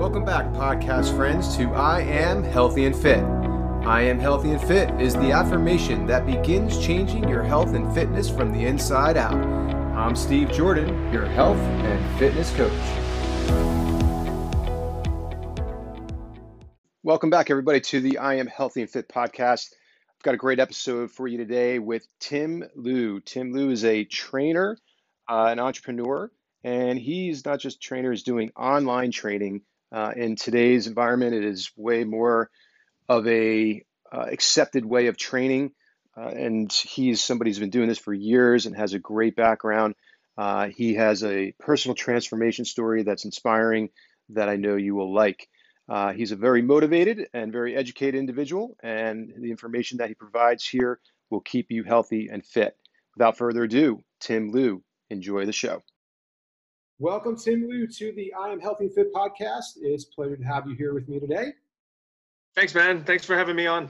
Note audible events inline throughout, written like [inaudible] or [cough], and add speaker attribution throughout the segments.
Speaker 1: Welcome back, podcast friends, to I Am Healthy and Fit. I Am Healthy and Fit is the affirmation that begins changing your health and fitness from the inside out. I'm Steve Jordan, your health and fitness coach. Welcome back, everybody, to the I Am Healthy and Fit podcast. I've got a great episode for you today with Tim Liu. Tim Liu is a trainer, uh, an entrepreneur, and he's not just trainer, he's doing online training. Uh, in today's environment, it is way more of a uh, accepted way of training. Uh, and he's somebody who's been doing this for years and has a great background. Uh, he has a personal transformation story that's inspiring that I know you will like. Uh, he's a very motivated and very educated individual, and the information that he provides here will keep you healthy and fit. Without further ado, Tim Liu, enjoy the show. Welcome, Tim Liu, to the I Am Healthy and Fit podcast. It's a pleasure to have you here with me today.
Speaker 2: Thanks, man. Thanks for having me on.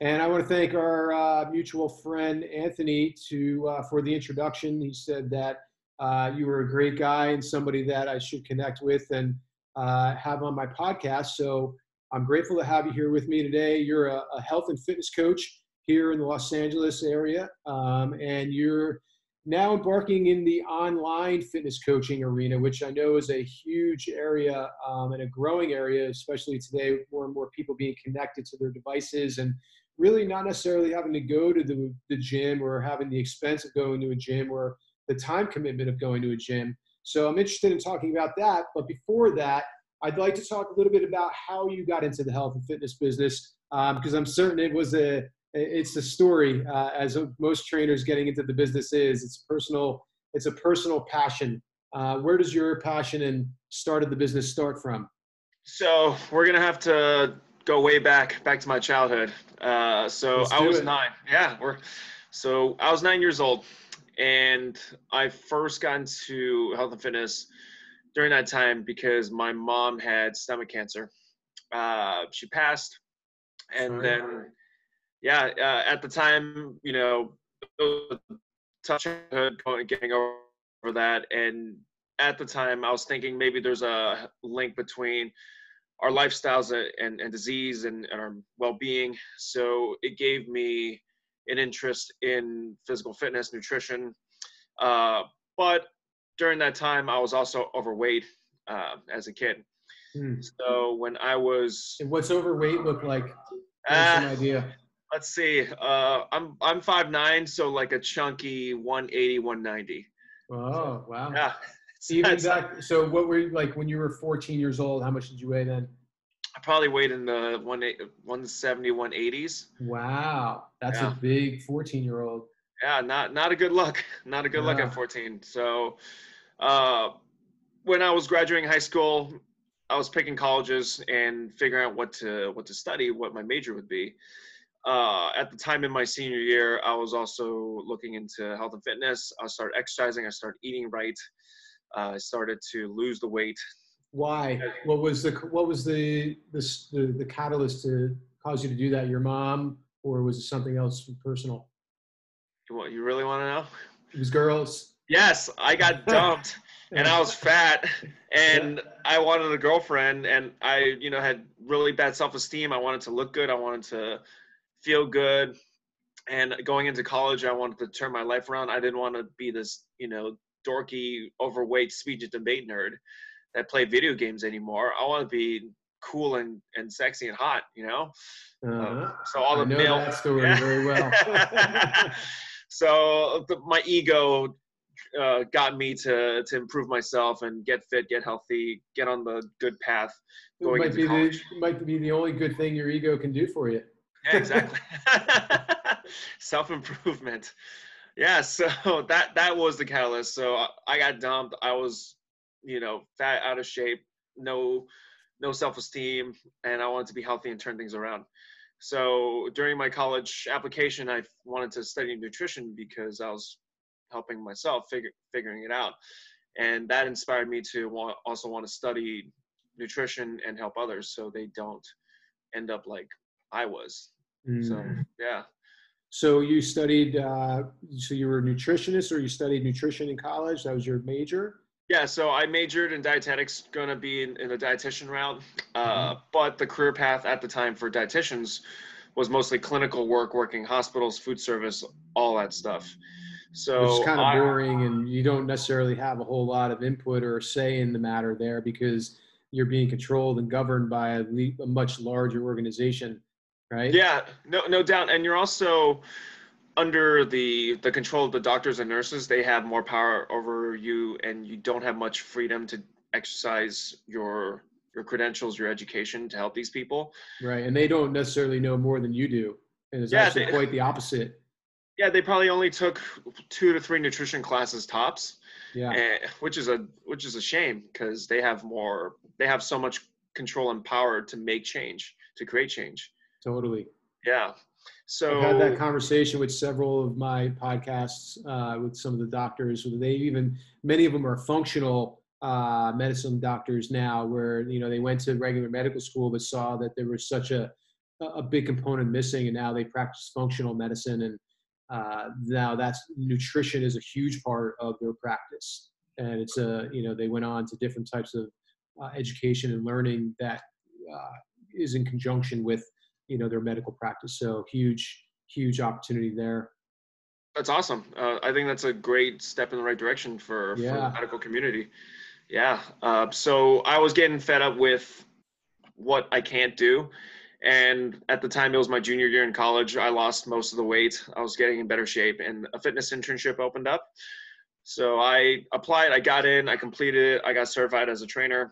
Speaker 1: And I want to thank our uh, mutual friend Anthony to uh, for the introduction. He said that uh, you were a great guy and somebody that I should connect with and uh, have on my podcast. So I'm grateful to have you here with me today. You're a, a health and fitness coach here in the Los Angeles area, um, and you're now embarking in the online fitness coaching arena, which I know is a huge area um, and a growing area, especially today, more and more people being connected to their devices and really not necessarily having to go to the, the gym or having the expense of going to a gym or the time commitment of going to a gym. So I'm interested in talking about that. But before that, I'd like to talk a little bit about how you got into the health and fitness business because um, I'm certain it was a it's a story uh, as most trainers getting into the business is. It's personal it's a personal passion. Uh, where does your passion and started the business start from?
Speaker 2: So we're gonna have to go way back back to my childhood. Uh, so i was it. nine. Yeah we're so i was nine years old and i first got into health and fitness during that time because my mom had stomach cancer. Uh, she passed and Sorry. then yeah, uh, at the time, you know, going getting over that, and at the time, I was thinking maybe there's a link between our lifestyles and, and disease and, and our well-being. So it gave me an interest in physical fitness, nutrition. Uh, but during that time, I was also overweight uh, as a kid. Hmm. So when I was,
Speaker 1: and what's overweight look like? Uh, an idea
Speaker 2: let's see. Uh, I'm I'm five nine, so like a chunky 180, 190.
Speaker 1: Oh wow! Yeah. [laughs] Even back, so what were you like when you were 14 years old? How much did you weigh then?
Speaker 2: I probably weighed in the 170, 180s.
Speaker 1: Wow, that's yeah. a big 14 year old.
Speaker 2: Yeah, not not a good look. [laughs] Not a good yeah. look at 14. So, uh, when I was graduating high school, I was picking colleges and figuring out what to what to study, what my major would be uh, at the time in my senior year, I was also looking into health and fitness. I started exercising. I started eating right. Uh, I started to lose the weight.
Speaker 1: Why? What was the what was the the, the, the catalyst to cause you to do that? Your mom, or was it something else personal?
Speaker 2: What you really want to know?
Speaker 1: It was girls.
Speaker 2: Yes, I got [laughs] dumped. and I was fat and I wanted a girlfriend and I, you know, had really bad self-esteem. I wanted to look good. I wanted to feel good. And going into college, I wanted to turn my life around. I didn't want to be this, you know, dorky, overweight speech and debate nerd that played video games anymore. I want to be cool and, and sexy and hot, you know?
Speaker 1: Uh-huh. Um, so all the I know male, that story yeah. very well. [laughs]
Speaker 2: so the, my ego uh, got me to to improve myself and get fit, get healthy, get on the good path.
Speaker 1: Going it might be college. the might be the only good thing your ego can do for you.
Speaker 2: Yeah, exactly. [laughs] Self improvement. Yeah, so [laughs] that that was the catalyst. So I got dumped. I was, you know, fat, out of shape, no no self esteem, and I wanted to be healthy and turn things around. So during my college application, I wanted to study nutrition because I was helping myself figure figuring it out, and that inspired me to want, also want to study nutrition and help others so they don't end up like I was. Mm. So yeah.
Speaker 1: So you studied. Uh, so you were a nutritionist, or you studied nutrition in college? That was your major.
Speaker 2: Yeah, so I majored in dietetics, going to be in, in the dietitian route. Uh, mm-hmm. But the career path at the time for dietitians was mostly clinical work, working hospitals, food service, all that stuff. So
Speaker 1: it's kind of I, boring, and you don't necessarily have a whole lot of input or say in the matter there because you're being controlled and governed by a, a much larger organization, right?
Speaker 2: Yeah, no, no doubt. And you're also under the the control of the doctors and nurses. They have more power over you, and you don't have much freedom to exercise your your credentials, your education to help these people.
Speaker 1: Right, and they don't necessarily know more than you do, and it's yeah, actually they, quite the opposite.
Speaker 2: Yeah, they probably only took two to three nutrition classes tops.
Speaker 1: Yeah,
Speaker 2: and, which is a which is a shame because they have more. They have so much control and power to make change, to create change.
Speaker 1: Totally.
Speaker 2: Yeah. So
Speaker 1: I've had that conversation with several of my podcasts uh, with some of the doctors. They even many of them are functional uh, medicine doctors now, where you know they went to regular medical school but saw that there was such a a big component missing, and now they practice functional medicine, and uh, now that's nutrition is a huge part of their practice, and it's a you know they went on to different types of uh, education and learning that uh, is in conjunction with you know their medical practice. So huge huge opportunity there.
Speaker 2: That's awesome. Uh, I think that's a great step in the right direction for, yeah. for the medical community. Yeah. Uh, so I was getting fed up with what I can't do. And at the time, it was my junior year in college. I lost most of the weight. I was getting in better shape, and a fitness internship opened up. So I applied, I got in, I completed it, I got certified as a trainer.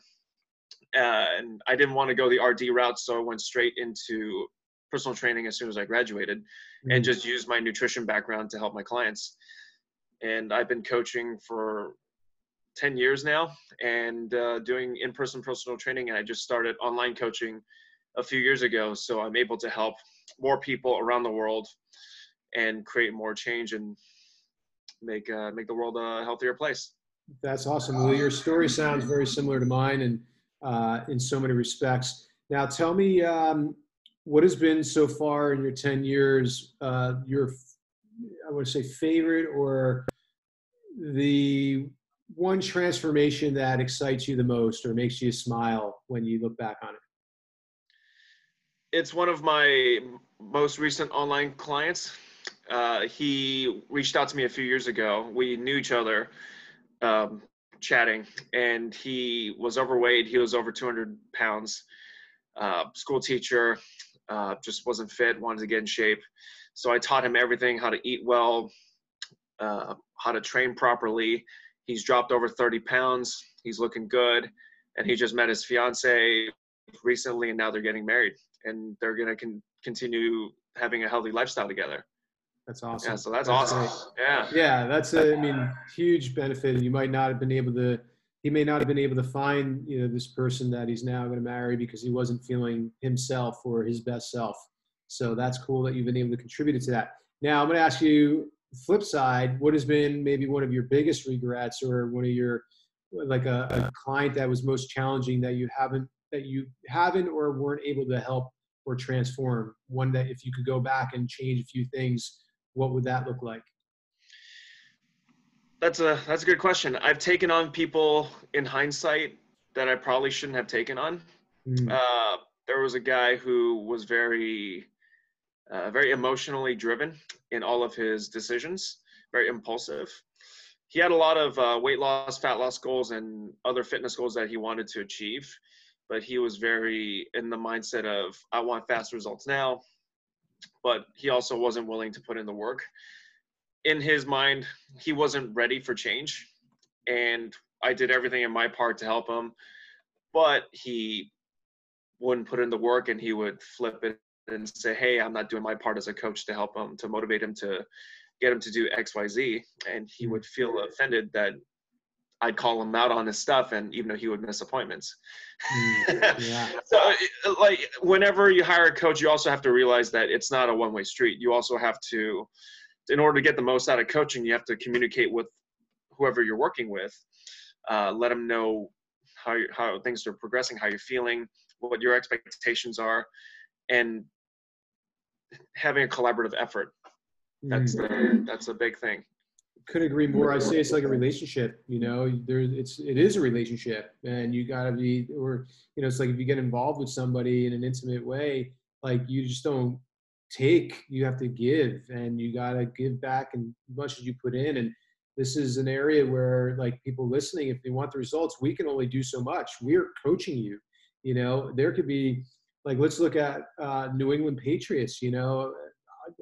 Speaker 2: Uh, and I didn't want to go the RD route, so I went straight into personal training as soon as I graduated mm-hmm. and just used my nutrition background to help my clients. And I've been coaching for 10 years now and uh, doing in-person personal training and i just started online coaching a few years ago so i'm able to help more people around the world and create more change and make uh, make the world a healthier place
Speaker 1: that's awesome well your story sounds very similar to mine and uh, in so many respects now tell me um, what has been so far in your 10 years uh, your i would say favorite or the one transformation that excites you the most or makes you smile when you look back on it?
Speaker 2: It's one of my most recent online clients. Uh, he reached out to me a few years ago. We knew each other, um, chatting, and he was overweight. He was over 200 pounds. Uh, school teacher, uh, just wasn't fit. Wanted to get in shape. So I taught him everything: how to eat well, uh, how to train properly, He's dropped over 30 pounds. He's looking good. And he just met his fiance recently, and now they're getting married. And they're going to con- continue having a healthy lifestyle together.
Speaker 1: That's awesome.
Speaker 2: Yeah, so that's, that's awesome. Great. Yeah.
Speaker 1: Yeah, that's a, I mean, huge benefit. You might not have been able to, he may not have been able to find, you know, this person that he's now going to marry because he wasn't feeling himself or his best self. So that's cool that you've been able to contribute to that. Now I'm going to ask you flip side, what has been maybe one of your biggest regrets or one of your like a, a, client that was most challenging that you haven't that you haven't or weren't able to help or transform? One that if you could go back and change a few things, what would that look like?
Speaker 2: That's a that's a good question. I've taken on people in hindsight that I probably shouldn't have taken on. Mm. Uh, there was a guy who was very uh, very emotionally driven in all of his decisions, very impulsive. He had a lot of uh, weight loss, fat loss goals, and other fitness goals that he wanted to achieve, but he was very in the mindset of, I want fast results now, but he also wasn't willing to put in the work. In his mind, he wasn't ready for change, and I did everything in my part to help him, but he wouldn't put in the work and he would flip it and say, hey, I'm not doing my part as a coach to help him, to motivate him to get him to do X, Y, Z. And he hmm. would feel offended that I'd call him out on his stuff, and even though he would miss appointments. Mm, yeah. [laughs] so, like, whenever you hire a coach, you also have to realize that it's not a one way street. You also have to, in order to get the most out of coaching, you have to communicate with whoever you're working with. Uh, let them know how, how things are progressing, how you're feeling, what your expectations are, and having a collaborative effort. That's mm. the, that's a big thing.
Speaker 1: Couldn't agree more. I say it's like a relationship. You know, there it's it is a relationship, and you got to be, or you know, it's like if you get involved with somebody in an intimate way, like you just don't take. You have to give, and you got to give back and as much as you put in. And this is an area where, like people listening, if they want the results, we can only do so much. We're coaching you. You know, there could be like let's look at uh, New England Patriots. You know,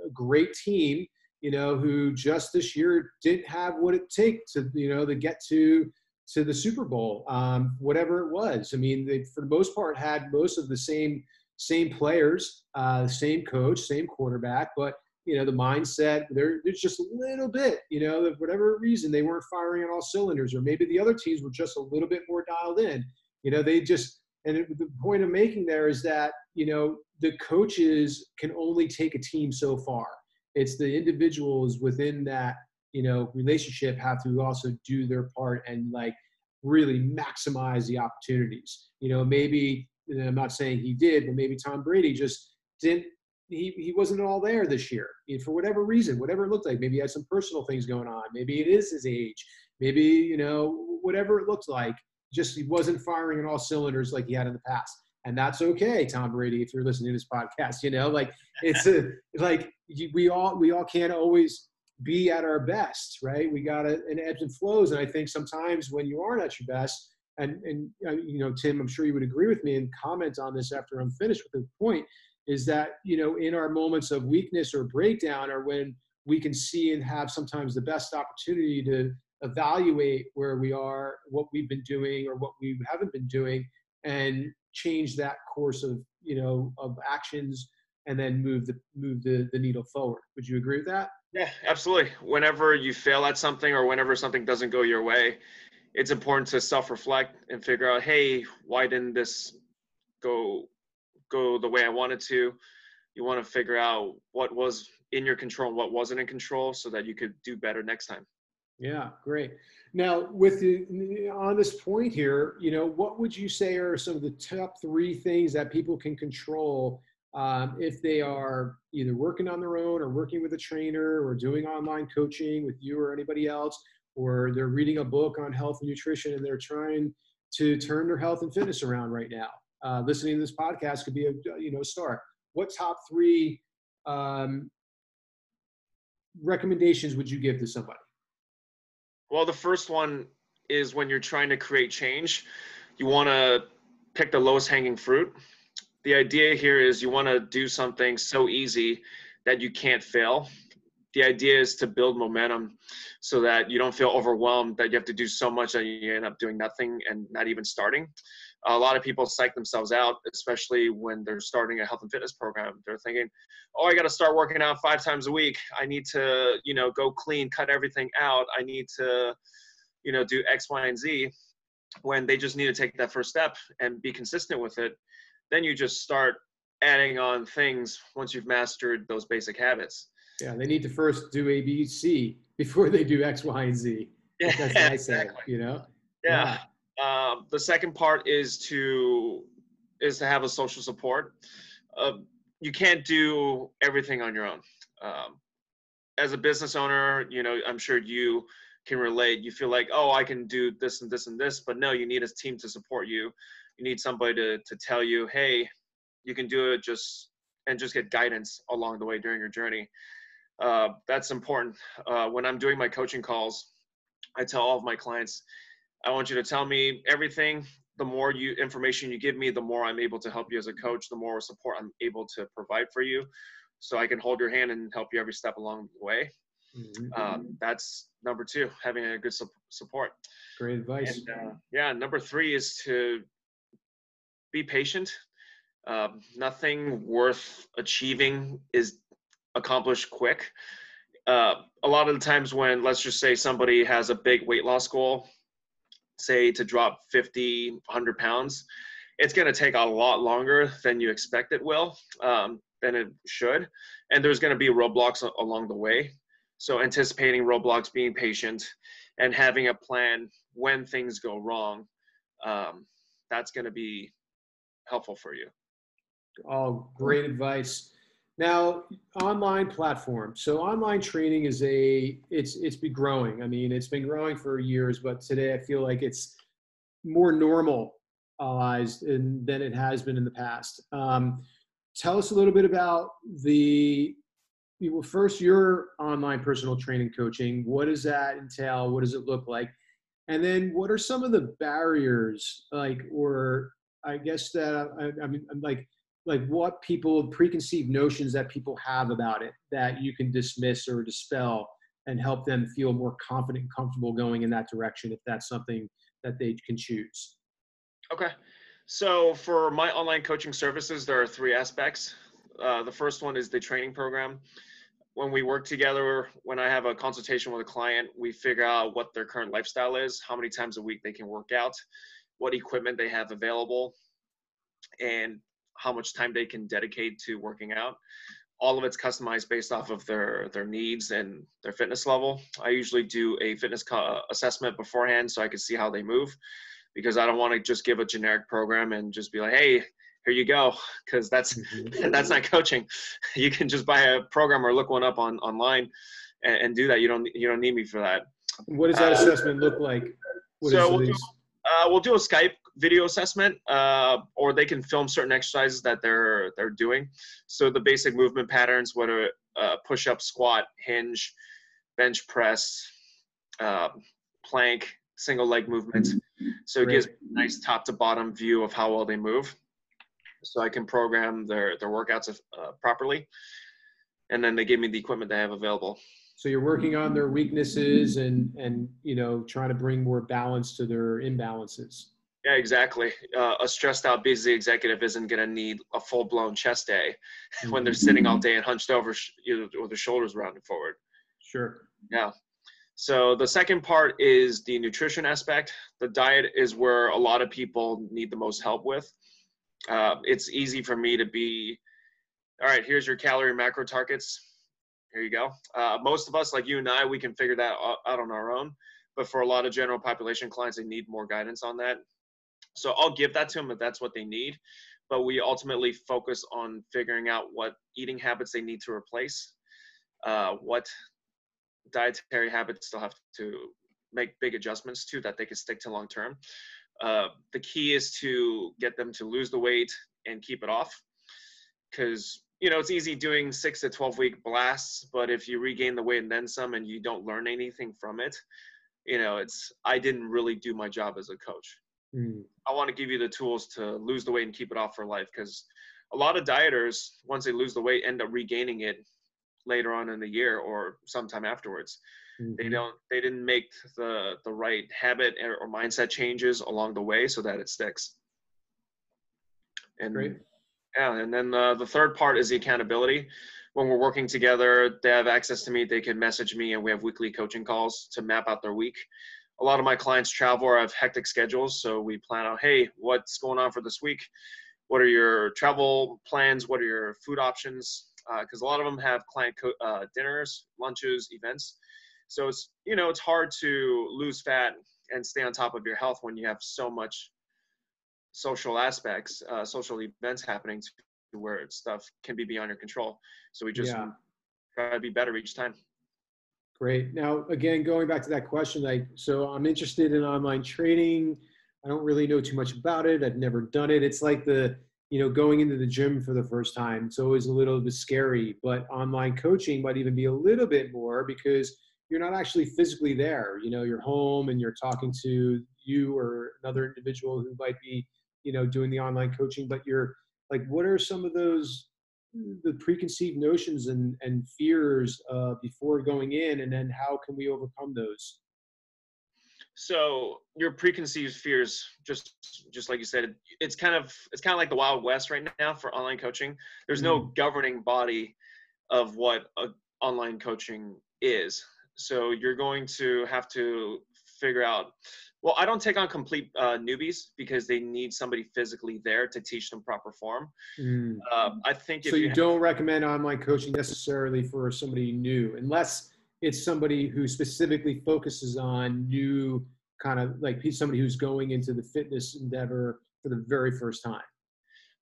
Speaker 1: a great team you know, who just this year didn't have what it takes to, you know, to get to to the Super Bowl, um, whatever it was. I mean, they for the most part had most of the same same players, uh, the same coach, same quarterback, but you know the mindset there there's just a little bit you know whatever reason they weren't firing on all cylinders or maybe the other teams were just a little bit more dialed in you know they just and the point i'm making there is that you know the coaches can only take a team so far it's the individuals within that you know relationship have to also do their part and like really maximize the opportunities. You know maybe i'm not saying he did but maybe tom brady just didn't he, he wasn't all there this year for whatever reason whatever it looked like. Maybe he had some personal things going on. Maybe it is his age. Maybe you know whatever it looked like just he wasn't firing in all cylinders like he had in the past and that's okay tom brady if you're listening to this podcast you know like [laughs] it's a like we all we all can't always be at our best right? We got and ebbs and flows and i think sometimes when you aren't at your best and and uh, you know tim i'm sure you would agree with me and comment on this after i'm finished with the point is that you know in our moments of weakness or breakdown or when we can see and have sometimes the best opportunity to evaluate where we are what we've been doing or what we haven't been doing and change that course of you know of actions and then move the move the, the needle forward. Would you agree with that?
Speaker 2: Yeah absolutely. Whenever you fail at something or whenever something doesn't go your way it's important to self-reflect and figure out hey why didn't this go go the way i wanted to? You want to figure out what was in your control and what wasn't in control so that you could do better next time
Speaker 1: yeah, great. Now, with the, on this point here, you know, what would you say are some of the top three things that people can control um, if they are either working on their own or working with a trainer or doing online coaching with you or anybody else, or they're reading a book on health and nutrition and they're trying to turn their health and fitness around right now. Uh, listening to this podcast could be a you know start. What top three um, recommendations would you give to somebody?
Speaker 2: Well, the first one is when you're trying to create change, you want to pick the lowest hanging fruit. The idea here is you want to do something so easy that you can't fail. The idea is to build momentum so that you don't feel overwhelmed that you have to do so much that you end up doing nothing and not even starting. A lot of people psych themselves out, especially when they're starting a health and fitness program. They're thinking, "Oh, I got to start working out five times a week. I need to, you know, go clean, cut everything out. I need to, you know, do X, Y, and Z." When they just need to take that first step and be consistent with it, then you just start adding on things once you've mastered those basic habits.
Speaker 1: Yeah, they need to first do A, B, C before they do X, Y, and Z.
Speaker 2: Yeah,
Speaker 1: That's
Speaker 2: what I say,
Speaker 1: you know?
Speaker 2: Yeah. Um, the second part is to is to have a social support. Uh, you can't do everything on your own. Um, as a business owner, you know, I'm sure you can relate. You feel like, oh, I can do this and this and this, but no, you need a team to support you. You need somebody to to tell you, hey, you can do it. Just and just get guidance along the way during your journey. Uh, that's important. Uh, when I'm doing my coaching calls, I tell all of my clients, I want you to tell me everything. The more you information you give me, the more I'm able to help you as a coach, the more support I'm able to provide for you. So I can hold your hand and help you every step along the way. Mm-hmm. Um, that's number two, having a good su- support.
Speaker 1: Great advice. And,
Speaker 2: uh, yeah, number three is to be patient. Um, nothing worth achieving is accomplished quick. Uh, a lot of the times when, let's just say, somebody has a big weight loss goal, say to drop 50, 100 pounds, it's going to take a lot longer than you expect it will, um, than it should. And there's going to be roadblocks along the way. So anticipating roadblocks, being patient, and having a plan when things go wrong, um, that's going to be helpful for you.
Speaker 1: All great advice. Now, online platform. So online training is a it's it's been growing. I mean, it's been growing for years, but today I feel like it's more normalized in, than it has been in the past. Um, tell us a little bit about the well, first your online personal training coaching. What does that entail? What does it look like? And then what are some of the barriers, like, or I guess that I, I mean, I'm like like what people preconceived notions that people have about it that you can dismiss or dispel and help them feel more confident and comfortable going in that direction if that's something that they can choose?
Speaker 2: Okay. So for my online coaching services there are three aspects. Uh, the first one is the training program. When we work together when i have a consultation with a client we figure out what their current lifestyle is how many times a week they can work out what equipment they have available and how much time they can dedicate to working out. All of it's customized based off of their their needs and their fitness level. I usually do a fitness co- uh, assessment beforehand so I can see how they move, because I don't want to just give a generic program and just be like, hey, here you go, because that's [laughs] that's not coaching. You can just buy a program or look one up on online and, and do that. You don't you don't need me for that.
Speaker 1: What does that uh, assessment look like? What
Speaker 2: so we'll do, uh, we'll do a Skype video assessment, uh, or they can film certain exercises that they're they're doing. So the basic movement patterns, whether uh, push up, squat, hinge, bench press, uh, plank, single leg movements. So it Great. gives a nice top to bottom view of how well they move. So I can program their their workouts uh, properly, and then they give me the equipment they have available.
Speaker 1: So you're working on their weaknesses and and you know trying to bring more balance to their imbalances.
Speaker 2: Yeah, exactly. Uh, a stressed out busy executive isn't going to need a full blown chest day [laughs] when they're sitting all day and hunched over you know, with their shoulders rounded forward.
Speaker 1: Sure.
Speaker 2: Yeah. So the second part is the nutrition aspect. The diet is where a lot of people need the most help with. Uh, it's easy for me to be, all right, here's your calorie macro targets. Here you go. Uh, most of us, like you and I, we can figure that out on our own. But for a lot of general population clients, they need more guidance on that. So I'll give that to them if that's what they need. But we ultimately focus on figuring out what eating habits they need to replace, uh, what dietary habits they'll have to make big adjustments to that they can stick to long term. Uh, the key is to get them to lose the weight and keep it off because you know it's easy doing six to 12 week blasts but if you regain the weight and then some and you don't learn anything from it you know it's i didn't really do my job as a coach Mm. I want to give you the tools to lose the weight and keep it off for life because a lot of dieters, once they lose the weight, end up regaining it later on in the year or sometime afterwards. Mm-hmm. They don't. They didn't make the the right habit or mindset changes along the way so that it sticks. And Great. yeah, and then uh, the third part is the accountability. When we're working together, they have access to me. They can message me, and we have weekly coaching calls to map out their week a lot of my clients travel or have hectic schedules. So we plan out, hey, what's going on for this week? What are your travel plans? What are your food options? Because uh, a lot of them have client co- uh, dinners, lunches, events. So it's you know it's hard to lose fat and stay on top of your health when you have so much social aspects, uh, social events happening to where stuff can be beyond your control. So we just yeah. try to be better each time.
Speaker 1: Great. Now, again, going back to that question, like, so I'm interested in online trading. I don't really know too much about it. I've never done it. It's like the, you know, going into the gym for the first time. It's always a little bit scary, but online coaching might even be a little bit more because you're not actually physically there. You know, you're home and you're talking to you or another individual who might be, you know, doing the online coaching, but you're like, what are some of those the preconceived notions and, and fears uh, before going in and then how can we overcome those?
Speaker 2: So your preconceived fears just just like you said it's kind of it's kind of like the wild west right now for online coaching. There's no mm. governing body of what a, online coaching is. So you're going to have to figure out well, I don't take on complete uh, newbies because they need somebody physically there to teach them proper form. Mm. Uh, I think.
Speaker 1: so you, you don't recommend online coaching necessarily for somebody new, unless it's somebody who specifically focuses on new kind of like somebody who's going into the fitness endeavor for the very first time.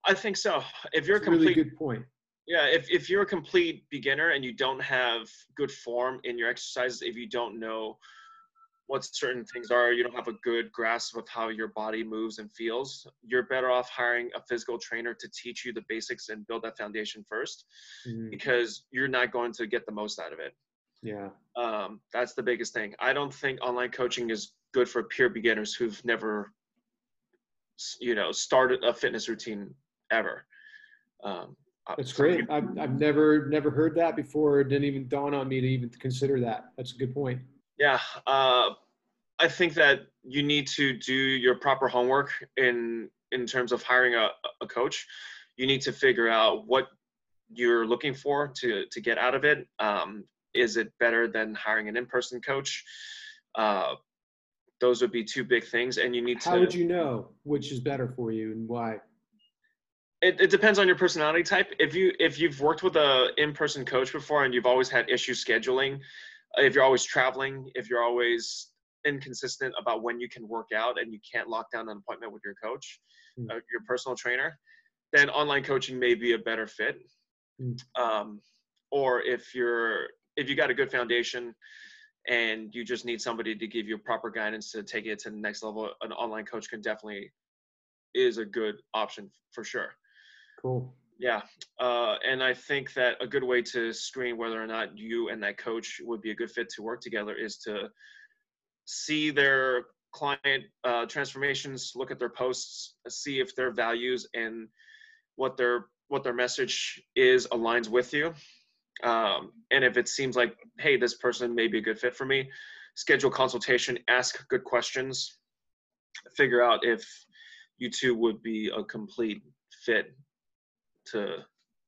Speaker 2: I think so. If you're a complete,
Speaker 1: really good point.
Speaker 2: Yeah, if, if you're a complete beginner and you don't have good form in your exercises, if you don't know what certain things are, you don't have a good grasp of how your body moves and feels, you're better off hiring a physical trainer to teach you the basics and build that foundation 1st mm-hmm. because you're not going to get the most out of it.
Speaker 1: Yeah.
Speaker 2: Um, that's the biggest thing. I don't think online coaching is good for pure beginners who've never, you know, started a fitness routine ever. Um,
Speaker 1: that's great. I've, I've never never heard that before. It didn't even dawn on me to even consider that. That's a good point.
Speaker 2: Yeah, uh, I think that you need to do your proper homework in in terms of hiring a, a coach. You need to figure out what you're looking for to to get out of it. Um, is it better than hiring an in-person coach? Uh, those would be two big things, and you need
Speaker 1: to. How would you know which is better for you and why?
Speaker 2: It, it depends on your personality type. If you if you've worked with a in-person coach before and you've always had issues scheduling, if you're always traveling, if you're always inconsistent about when you can work out and you can't lock down an appointment with your coach, mm. uh, your personal trainer, then online coaching may be a better fit. Mm. Um, or if you're if you got a good foundation and you just need somebody to give you proper guidance to take it to the next level, an online coach can definitely is a good option for sure.
Speaker 1: Cool.
Speaker 2: Yeah. Uh, and I think that a good way to screen whether or not you and that coach would be a good fit to work together is to see their client uh, transformations, look at their posts, see if their values and what their what their message is aligns with you. Um, and if it seems like, hey, this person may be a good fit for me, schedule consultation, ask good questions, figure out if you two would be a complete fit to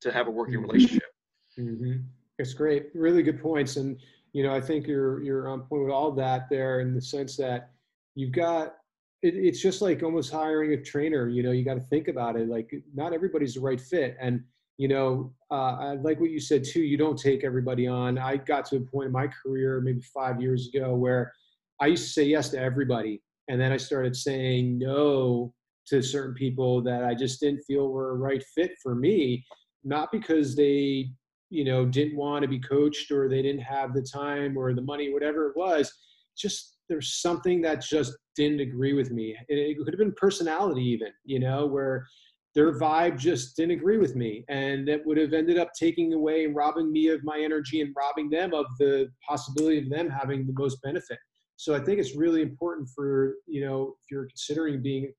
Speaker 2: to have a working mm-hmm. relationship.
Speaker 1: Mm-hmm. It's great, really good points, and you know I think you're you're on point with all that there in the sense that you've got it, it's just like almost hiring a trainer. You know, you got to think about it. Like not everybody's the right fit, and you know, uh, I like what you said too. You don't take everybody on. I got to a point in my career maybe five years ago where I used to say yes to everybody, and then I started saying no to certain people that I just didn't feel were a right fit for me, not because they, you know, didn't want to be coached or they didn't have the time or the money, whatever it was. Just there's something that just didn't agree with me. It, could have been personality, even, you know, where their vibe just didn't agree with me and that would have ended up taking away and robbing me of my energy and robbing them of the possibility of them having the most benefit so i think it's really important for you know if you're considering being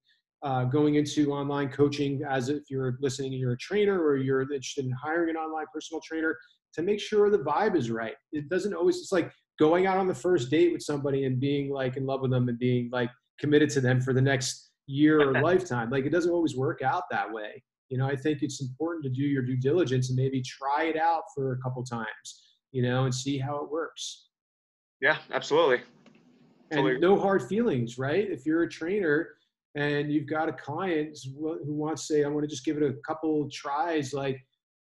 Speaker 1: uh, going into online coaching as if you're listening and you're a trainer or you're interested in hiring an online personal trainer to make sure the vibe is right. It doesn't always, it's like going out on the first date with somebody and being like in love with them and being like committed to them for the next year or [laughs] lifetime. Like it doesn't always work out that way. You know, I think it's important to do your due diligence and maybe try it out for a couple times, you know, and see how it works.
Speaker 2: Yeah, absolutely.
Speaker 1: And no hard feelings, right? If you're a trainer, and you've got a client who wants to say, I want to just give it a couple tries, like,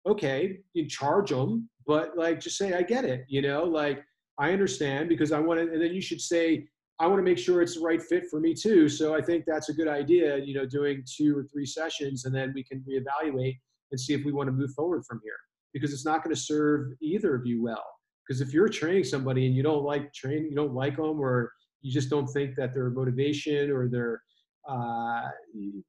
Speaker 1: okay, you charge them, but like, just say, I get it, you know, like, I understand because I want to, and then you should say, I want to make sure it's the right fit for me too. So I think that's a good idea, you know, doing two or three sessions and then we can reevaluate and see if we want to move forward from here because it's not going to serve either of you well. Because if you're training somebody and you don't like training, you don't like them, or you just don't think that their motivation or their uh,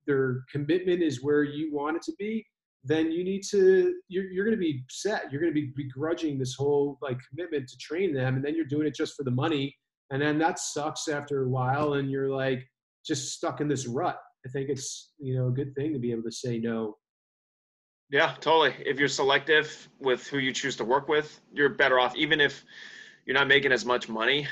Speaker 1: their commitment is where you want it to be, then you need to you're, you're going to be set. You're going to be begrudging this whole like commitment to train them, and then you're doing it just for the money, and then that sucks after a while, and you're like just stuck in this rut. I think it's you know a good thing to be able to say no.
Speaker 2: Yeah, totally. If you're selective with who you choose to work with, you're better off. Even if you're not making as much money,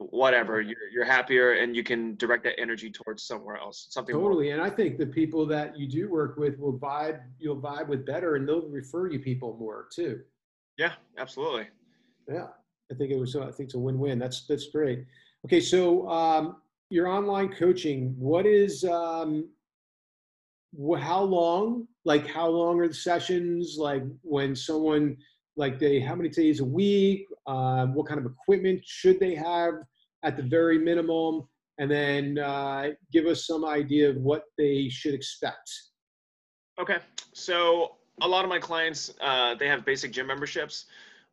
Speaker 2: whatever you're, you're happier and you can direct that energy towards somewhere else something
Speaker 1: totally more. and i think the people that you do work with will vibe you'll vibe with better and they'll refer you people more too.
Speaker 2: Yeah absolutely.
Speaker 1: Yeah i think it was i think it's a win-win that's that's great. Okay so um, your online coaching what is um, how long like how long are the sessions like when someone like they how many days a week um, what kind of equipment should they have at the very minimum and then uh, give us some idea of what they should expect.
Speaker 2: Okay. So a lot of my clients uh, they have basic gym memberships,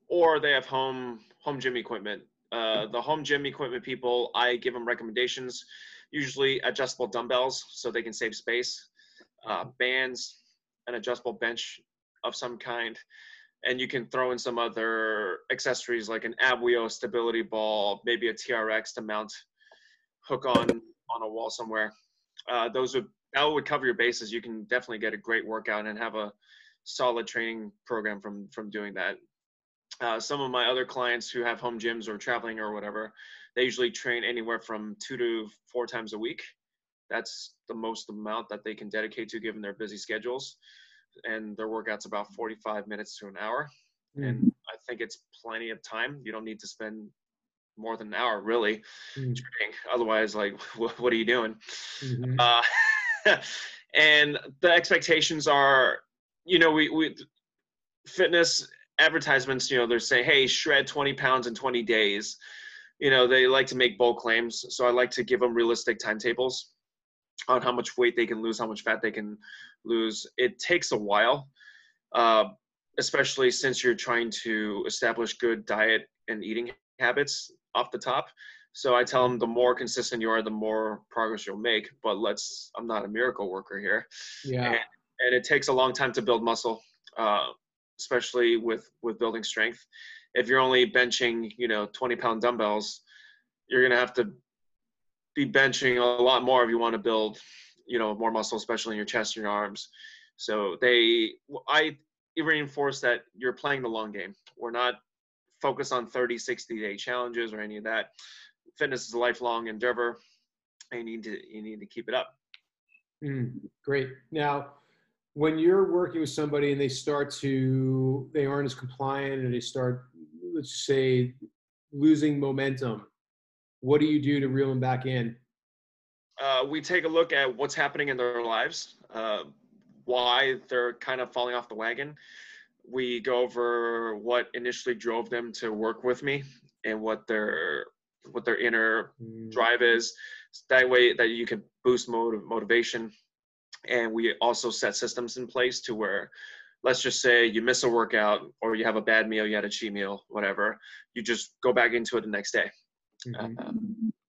Speaker 2: or they have home home gym equipment. Uh, the home gym equipment people, I give them recommendations, usually adjustable dumbbells so they can save space, uh, bands, an adjustable bench of some kind, and you can throw in some other accessories like an Abwheel stability ball, maybe a TRX to mount, hook on on a wall somewhere. Uh, those would that would cover your bases. You can definitely get a great workout and have a solid training program from from doing that. Uh, some of my other clients who have home gyms or traveling or whatever, they usually train anywhere from two to four times a week. That's the most amount that they can dedicate to given their busy schedules. And their workout's about 45 minutes to an hour. Mm. And I think it's plenty of time. You don't need to spend more than an hour really mm. training. Otherwise, like, [laughs] what are you doing? Mm-hmm. Uh, [laughs] and the expectations are, you know, we, we fitness advertisements, you know, they're saying, hey, shred 20 pounds in 20 days. You know, they like to make bold claims. So I like to give them realistic timetables on how much weight they can lose, how much fat they can lose. It takes a while, uh, especially since you're trying to establish good diet and eating habits off the top. So I tell them the more consistent you are, the more progress you'll make. But let's, I'm not a miracle worker here.
Speaker 1: Yeah.
Speaker 2: And, and it takes a long time to build muscle. Uh, especially with with building strength. If you're only benching, you know, 20 pound dumbbells, you're gonna have to be benching a lot more if you want to build, you know, more muscle, especially in your chest and your arms. So they, I reinforce that you're playing the long game. We're not focused on 30, 60 day challenges or any of that. Fitness is a lifelong endeavor, you need to you need to keep it up.
Speaker 1: Mm, great. Now, when you're working with somebody and they start to they aren't as compliant and they start let's say losing momentum what do you do to reel them back in
Speaker 2: uh, we take a look at what's happening in their lives uh, why they're kind of falling off the wagon. We go over what initially drove them to work with me and what their what their inner mm. drive is. That way that you can boost motive, motivation. And we also set systems in place to where let's just say you miss a workout or you have a bad meal you had a cheat meal whatever you just go back into it the next day mm-hmm. uh,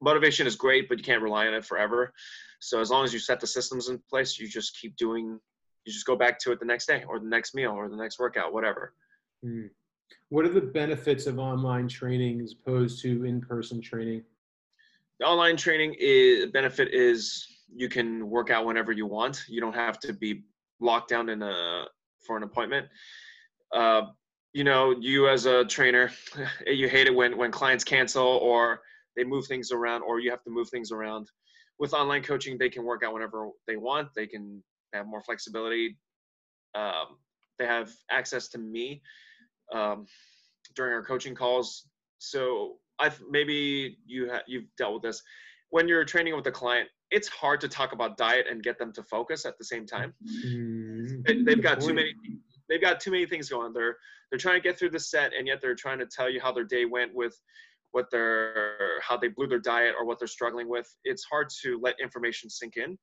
Speaker 2: motivation is great but you can't rely on it forever so as long as you set the systems in place you just keep doing you just go back to it the next day or the next meal or the next workout whatever
Speaker 1: mm. what are the benefits of online training as opposed to in-person training
Speaker 2: the online training is benefit is you can work out whenever you want. You don't have to be locked down in a for an appointment. Uh, you know, you as a trainer, [laughs] you hate it when when clients cancel or they move things around, or you have to move things around. With online coaching, they can work out whenever they want. They can have more flexibility. Um, they have access to me um, during our coaching calls. So I've maybe you ha- you've dealt with this when you're training with a client it's hard to talk about diet and get them to focus at the same time. Mm-hmm. They, have got too many. They've got too many things going. They're they're trying to get through the set, and yet they're trying to tell you how their day went with what their how they blew their diet or what they're struggling with. It's hard to let information sink in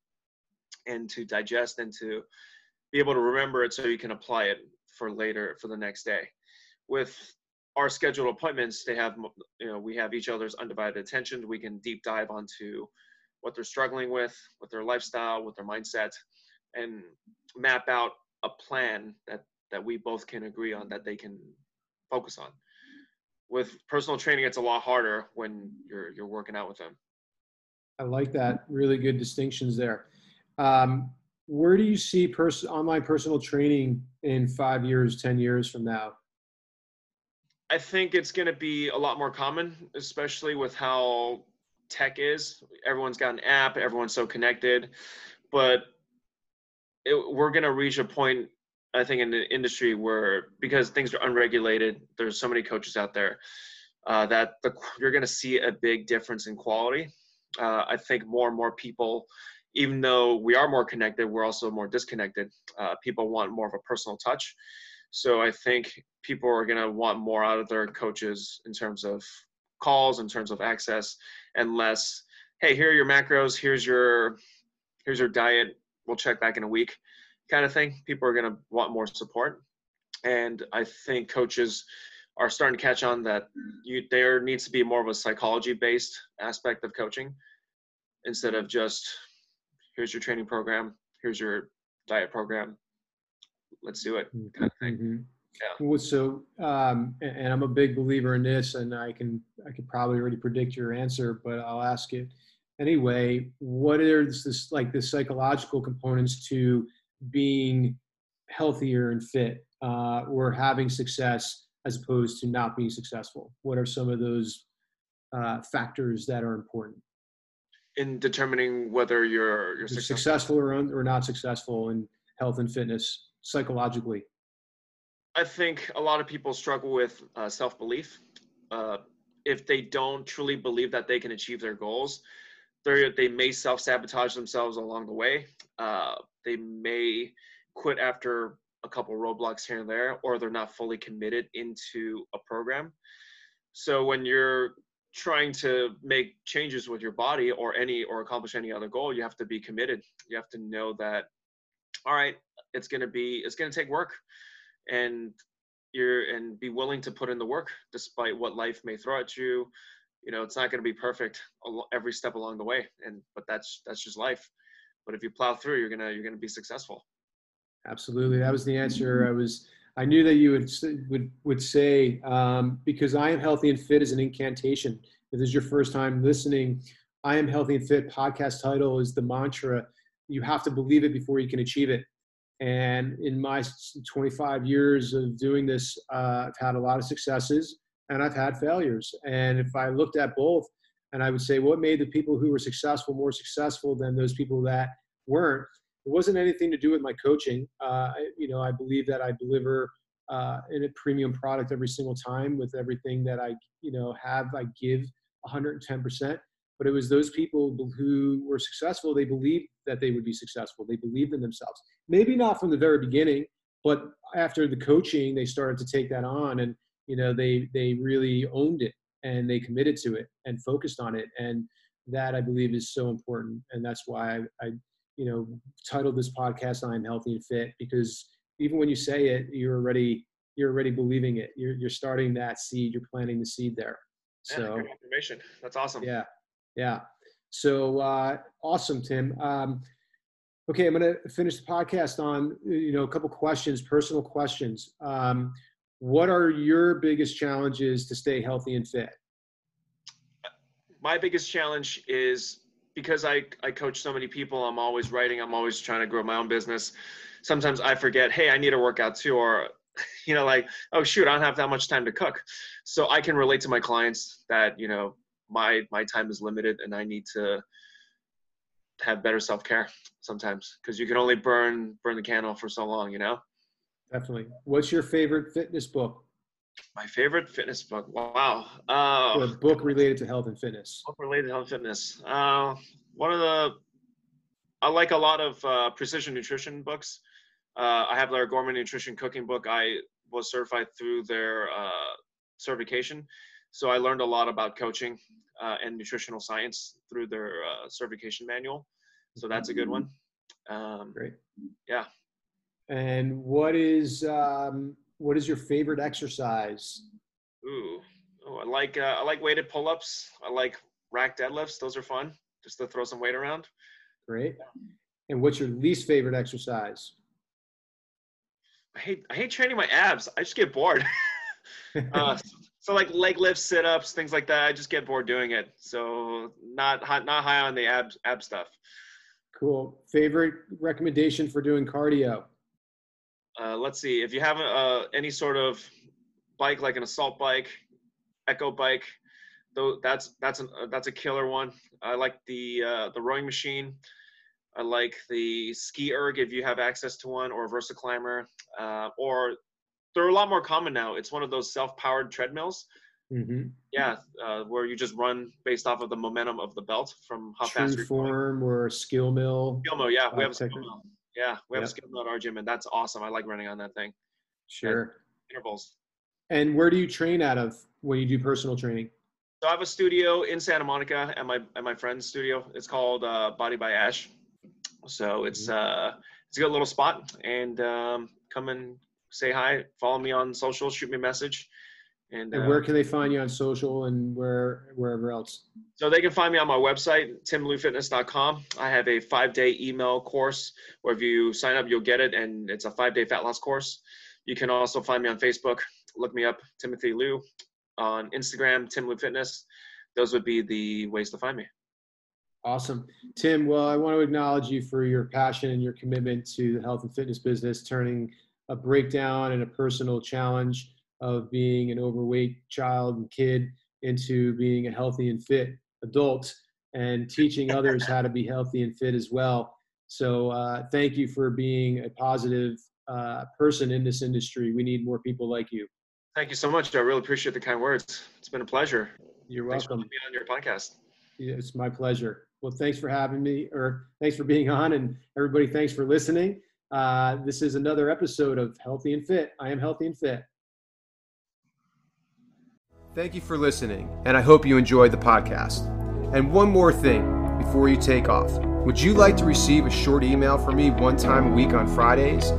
Speaker 2: and to digest and to be able to remember it so you can apply it for later for the next day. With our scheduled appointments, they have you know we have each other's undivided attention. We can deep dive onto what they're struggling with, with their lifestyle, with their mindset, and map out a plan that that we both can agree on that they can focus on. With personal training, it's a lot harder when you're you're working out with them.
Speaker 1: I like that. Really good distinctions there. Um, where do you see pers- online personal training in five years, ten years from now?
Speaker 2: I think it's going to be a lot more common, especially with how tech is. Everyone's got an app, everyone's so connected, but it, we're going to reach a point, I think, in the industry where because things are unregulated, there's so many coaches out there uh, that the, you're going to see a big difference in quality. Uh, I think more and more people, even though we are more connected, we're also more disconnected. Uh, people want more of a personal touch. So I think people are going to want more out of their coaches in terms of calls, in terms of access, and less, hey, here are your macros, here's your here's your diet, we'll check back in a week. Kind of thing. People are going to want more support. And I think coaches are starting to catch on that you, there needs to be more of a psychology based aspect of coaching instead of just here's your training program, here's your diet program, let's do it mm-hmm. kind of thing. Mm-hmm.
Speaker 1: Yeah. Well, so, um, and I'm a big believer in this, and I can I can probably already predict your answer, but I'll ask it anyway. What are this like the psychological components to being healthier and fit, uh, or having success as opposed to not being successful? What are some of those uh, factors that are important
Speaker 2: in determining whether you're you're
Speaker 1: successful, successful or, un, or not successful in health and fitness psychologically?
Speaker 2: I think a lot of people struggle with uh, self belief. Uh, if they don't truly believe that they can achieve their goals, they they may self sabotage themselves along the way. Uh, they may quit after a couple roadblocks here and there, or they're not fully committed into a program. So when you're trying to make changes with your body or any or accomplish any other goal, you have to be committed. You have to know that, all right, it's gonna be it's gonna take work and you're and be willing to put in the work despite what life may throw at you you know it's not going to be perfect every step along the way and but that's that's just life. But if you plow through you're gonna you're gonna be successful.
Speaker 1: Absolutely. That was the answer i was i knew that you would would would say um, because i am healthy and fit is an incantation. If this is your first time listening i am healthy and fit podcast title is the mantra. You have to believe it before you can achieve it. And in my 25 years of doing this, uh, I've had a lot of successes and I've had failures. And if I looked at both, and I would say, what made the people who were successful more successful than those people that weren't? It wasn't anything to do with my coaching. Uh, you know, I believe that I deliver uh, in a premium product every single time with everything that I, you know, have. I give 110% but it was those people who were successful they believed that they would be successful they believed in themselves maybe not from the very beginning but after the coaching they started to take that on and you know they they really owned it and they committed to it and focused on it and that i believe is so important and that's why i, I you know titled this podcast i'm healthy and fit because even when you say it you're already you're already believing it you're, you're starting that seed you're planting the seed there so
Speaker 2: yeah, information that's awesome
Speaker 1: yeah yeah. So uh, awesome, Tim. Um, okay, I'm going to finish the podcast on you know a couple questions, personal questions. Um, what are your biggest challenges to stay healthy and fit?
Speaker 2: My biggest challenge is because I, I coach so many people, I'm always writing, I'm always trying to grow my own business. Sometimes I forget, hey, I need a workout too, or [laughs] you know, like, oh shoot, I don't have that much time to cook. So I can relate to my clients that, you know, my my time is limited and I need to have better self care sometimes because you can only burn burn the candle for so long, you know.
Speaker 1: Definitely. What's your favorite fitness book?
Speaker 2: My favorite fitness book. Wow. Uh,
Speaker 1: a book related to health and fitness.
Speaker 2: Book related to health and fitness. Uh, one of the I like a lot of uh, precision nutrition books. Uh, I have their gourmet nutrition cooking book. I was certified through their uh, certification. So I learned a lot about coaching uh, and nutritional science through their uh, certification manual. So that's a good one. Um,
Speaker 1: Great.
Speaker 2: Yeah.
Speaker 1: And what is um, what is your favorite exercise?
Speaker 2: Ooh, oh, I like uh, I like weighted pull-ups. I like rack deadlifts. Those are fun, just to throw some weight around.
Speaker 1: Great. And what's your least favorite exercise?
Speaker 2: I hate I hate training my abs. I just get bored. [laughs] uh, so like leg lifts, sit ups, things like that. I just get bored doing it. So not not high on the ab ab stuff.
Speaker 1: Cool. Favorite recommendation for doing cardio?
Speaker 2: Uh, let's see. If you have uh, any sort of bike, like an assault bike, echo bike, though that's that's an uh, that's a killer one. I like the uh, the rowing machine. I like the ski erg if you have access to one, or Versa Climber, uh, or they're a lot more common now. It's one of those self-powered treadmills. Mm-hmm. Yeah, uh, where you just run based off of the momentum of the belt from how
Speaker 1: True
Speaker 2: fast you're
Speaker 1: form going. or skill mill.
Speaker 2: Skill mill, yeah, we have a skill mill. Yeah, we have yep. a skill at our gym, and that's awesome. I like running on that thing.
Speaker 1: Sure. And
Speaker 2: intervals.
Speaker 1: And where do you train out of when you do personal training?
Speaker 2: So I have a studio in Santa Monica at my at my friend's studio. It's called uh, Body by Ash. So it's mm-hmm. uh, it's a good little spot, and um, come and say hi. Follow me on social. Shoot me a message.
Speaker 1: And, and where uh, can they find you on social and where wherever else?
Speaker 2: So they can find me on my website, timliufitness.com. I have a five-day email course where if you sign up, you'll get it, and it's a five-day fat loss course. You can also find me on Facebook. Look me up, Timothy Liu. On Instagram, Tim Liu Fitness. Those would be the ways to find me.
Speaker 1: Awesome. Tim, well, I want to acknowledge you for your passion and your commitment to the health and fitness business, turning a breakdown and a personal challenge of being an overweight child and kid into being a healthy and fit adult and teaching others how to be healthy and fit as well. So uh, thank you for being a positive uh, person in this industry. We need more people like you.
Speaker 2: Thank you so much. I really appreciate the kind words. It's been a pleasure.
Speaker 1: You're welcome.
Speaker 2: Thanks for being on your podcast.
Speaker 1: Yeah, it's my pleasure. Well, thanks for having me, or thanks for being on, and everybody, thanks for listening. Uh, this is another episode of Healthy and Fit. I am healthy and fit. Thank you for listening, and I hope you enjoyed the podcast. And one more thing before you take off. Would you like to receive a short email from me one time a week on Fridays?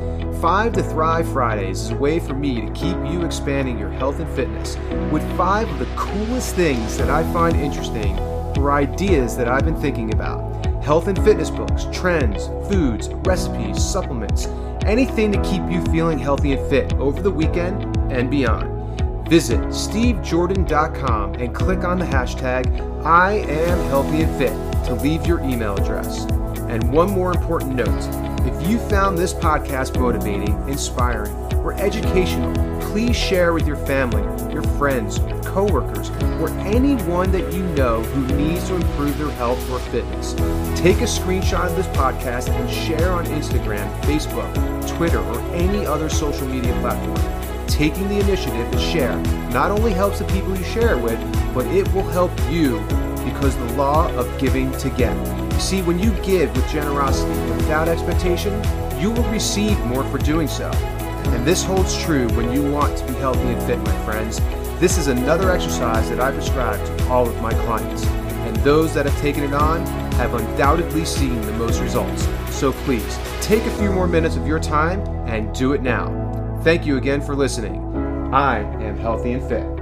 Speaker 1: Five to Thrive Fridays is a way for me to keep you expanding your health and fitness with five of the coolest things that I find interesting or ideas that I've been thinking about. Health and fitness books, trends, foods, recipes, supplements, anything to keep you feeling healthy and fit over the weekend and beyond. Visit stevejordan.com and click on the hashtag I am healthy and fit to leave your email address. And one more important note if you found this podcast motivating, inspiring, or educational, please share with your family, your friends, coworkers, or anyone that you know who needs to improve their health or fitness. Take a screenshot of this podcast and share on Instagram, Facebook, Twitter, or any other social media platform taking the initiative to share not only helps the people you share it with, but it will help you because the law of giving to get. You see, when you give with generosity and without expectation, you will receive more for doing so. And this holds true when you want to be healthy and fit, my friends. This is another exercise that I prescribe to all of my clients. And those that have taken it on have undoubtedly seen the most results. So please, take a few more minutes of your time and do it now. Thank you again for listening. I am healthy and fit.